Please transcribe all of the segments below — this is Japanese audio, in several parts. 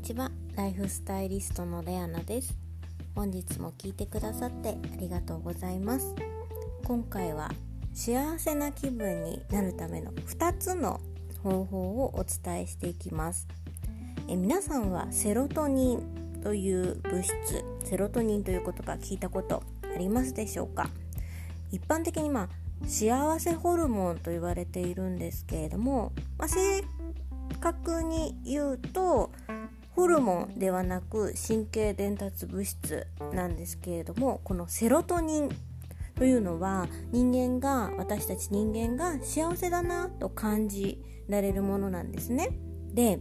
にちは。ライフスタイリストのレアナです。本日も聞いてくださってありがとうございます。今回は幸せな気分になるための2つの方法をお伝えしていきます。え皆さんはセロトニンという物質セロトニンという言葉聞いたことありますでしょうか？一般的にまあ幸せホルモンと言われているんですけれども、まあ、正確に言うとホルモンではなく神経伝達物質なんですけれどもこのセロトニンというのは人間が私たち人間が幸せだなと感じられるものなんですね。で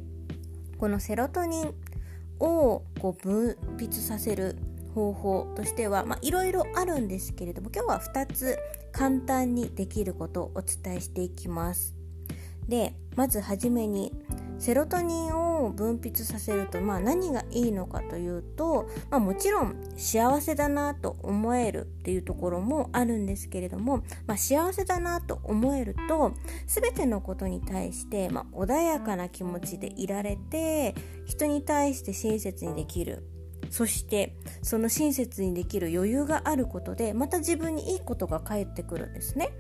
このセロトニンをこう分泌させる方法としてはいろいろあるんですけれども今日は2つ簡単にできることをお伝えしていきます。でまずはじめにセロトニンを分泌させると、まあ、何がいいのかというと、まあ、もちろん幸せだなと思えるっていうところもあるんですけれども、まあ、幸せだなと思えると全てのことに対して、ま穏やかな気持ちでいられて人に対して親切にできるそしてその親切にできる余裕があることでまた自分にいいことが返ってくるんですね。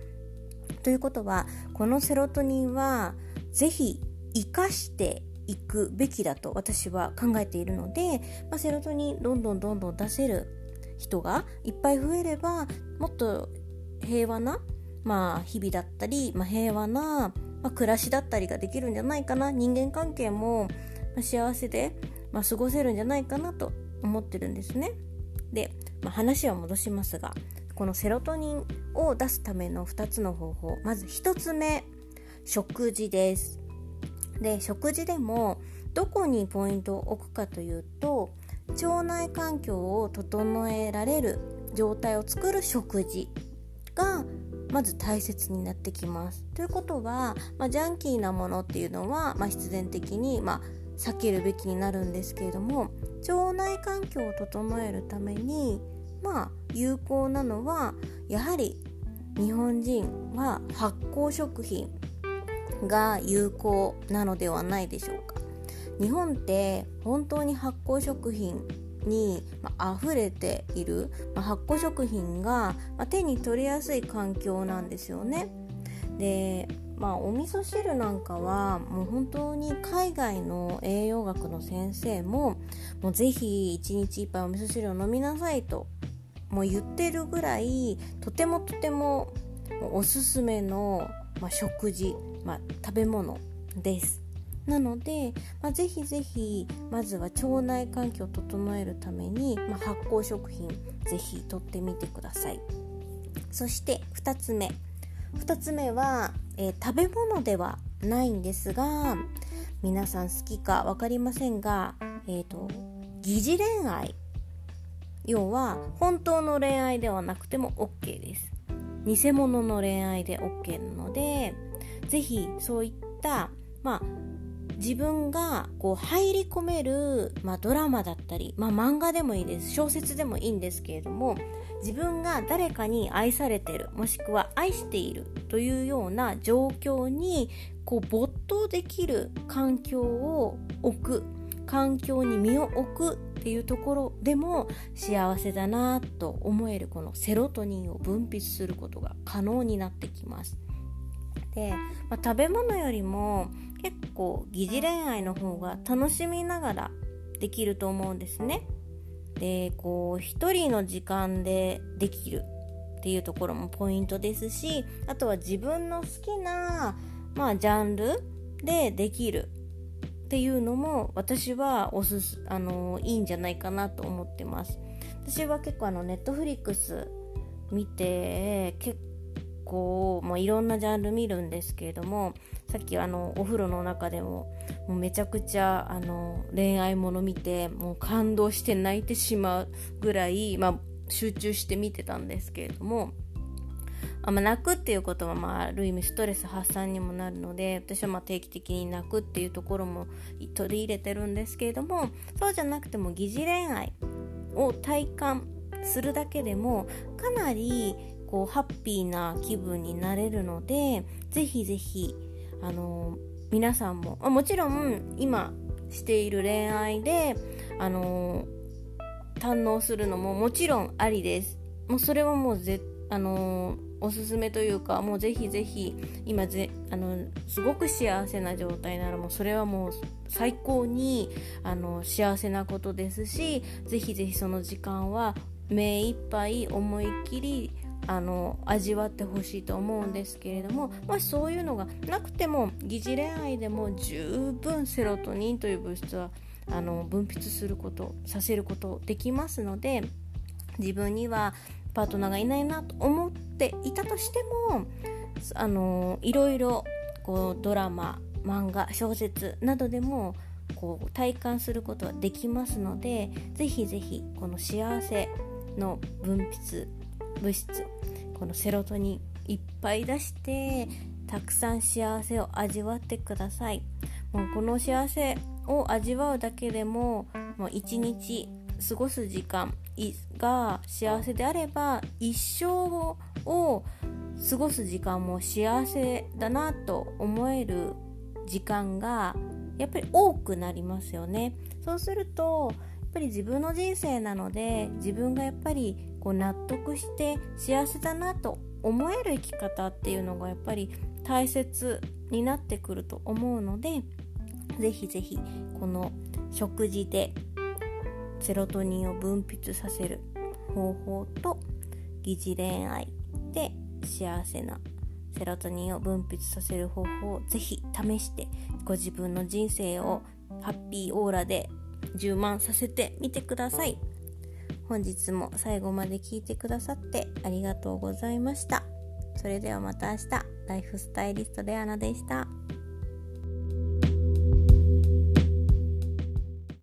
ということはこのセロトニンはぜひ生かしていくべきだと私は考えているので、まあ、セロトニンどんどんどんどん出せる人がいっぱい増えればもっと平和な、まあ、日々だったり、まあ、平和な、まあ、暮らしだったりができるんじゃないかな人間関係も幸せで、まあ、過ごせるんじゃないかなと思ってるんですね。で、まあ、話は戻しますがこのセロトニンを出すための2つの方法まず1つ目食事ですで食事でもどこにポイントを置くかというと腸内環境を整えられる状態を作る食事がまず大切になってきます。ということは、まあ、ジャンキーなものっていうのは、まあ、必然的に、まあ、避けるべきになるんですけれども腸内環境を整えるためにまあ有効なのはやはり日本人は発酵食品が有効なのではないでしょうか。日本って本当に発酵食品に溢れている発酵食品が手に取りやすい環境なんですよね。でまあお味噌汁なんかはもう本当に海外の栄養学の先生ももうぜひ1日1杯お味噌汁を飲みなさいともう言ってるぐらいとてもとてもおすすめの、食事まあ、食べ物です。なので、まあ、ぜひぜひまずは腸内環境を整えるために、まあ、発酵食品ぜひとってみてください。そして2つ目。2つ目は、えー、食べ物ではないんですが皆さん好きか分かりませんが、えーと、疑似恋愛。要は本当の恋愛ではなくても OK です。偽物の恋愛で OK なのでぜひそういった、まあ、自分がこう入り込める、まあ、ドラマだったり、まあ、漫画でもいいです小説でもいいんですけれども自分が誰かに愛されてるもしくは愛しているというような状況にこう没頭できる環境を置く環境に身を置くっていうところでも幸せだなと思えるこのセロトニンを分泌することが可能になってきます。で、まあ、食べ物よりも結構疑似恋愛の方が楽しみながらできると思うんですね。でこう一人の時間でできるっていうところもポイントですしあとは自分の好きな、まあ、ジャンルでできるっていうのも私はおすすあのいいんじゃないかなと思ってます私は結構あのネットフリックス見て結構もういろんなジャンル見るんですけれどもさっきあのお風呂の中でももうめちゃくちゃあの恋愛もの見てもう感動して泣いてしまうぐらい、まあ、集中して見てたんですけれども。あまあ、泣くっていうことは、まあ、ある意味ストレス発散にもなるので私はま定期的に泣くっていうところも取り入れてるんですけれどもそうじゃなくても疑似恋愛を体感するだけでもかなりこうハッピーな気分になれるのでぜひぜひあの皆さんももちろん今している恋愛であの堪能するのももちろんありです。もうそれはもうぜあのおすすめというかもうぜひぜひ今ぜあのすごく幸せな状態ならもうそれはもう最高にあの幸せなことですしぜひぜひその時間は目いっぱい思いっきりあの味わってほしいと思うんですけれどももしそういうのがなくても疑似恋愛でも十分セロトニンという物質はあの分泌することさせることできますので自分にはパートナーがいないなと思っていたとしてもあのいろいろこうドラマ漫画小説などでもこう体感することはできますのでぜひぜひこの幸せの分泌物質このセロトニンいっぱい出してたくさん幸せを味わってください。もうこの幸せを味わうだけでももう一日過ごす時間が幸せであれば一生を過ごす時間も幸せだなと思える時間がやっぱり多くなりますよね。そうするとやっぱり自分の人生なので自分がやっぱりこう納得して幸せだなと思える生き方っていうのがやっぱり大切になってくると思うのでぜひぜひこの食事でセロトニンを分泌させる方法と疑似恋愛で幸せなセロトニンを分泌させる方法をぜひ試してご自分の人生をハッピーオーラで充満させてみてください。本日も最後まで聞いてくださってありがとうございましたそれではまた明日ライフスタイリストでアナでした。